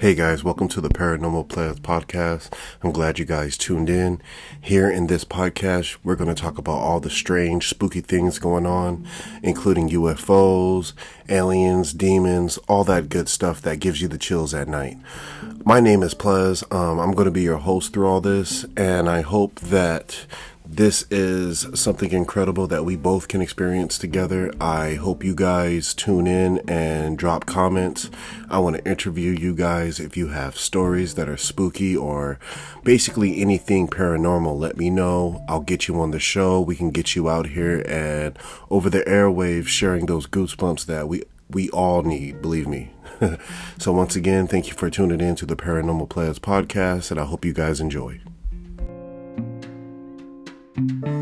Hey guys, welcome to the Paranormal Players Podcast. I'm glad you guys tuned in. Here in this podcast, we're going to talk about all the strange, spooky things going on, including UFOs, aliens, demons, all that good stuff that gives you the chills at night. My name is Plez. Um, I'm going to be your host through all this, and I hope that this is something incredible that we both can experience together. I hope you guys tune in and drop comments. I want to interview you guys. If you have stories that are spooky or basically anything paranormal, let me know. I'll get you on the show. We can get you out here and over the airwaves sharing those goosebumps that we we all need, believe me. so once again, thank you for tuning in to the Paranormal Players podcast and I hope you guys enjoy. Thank you.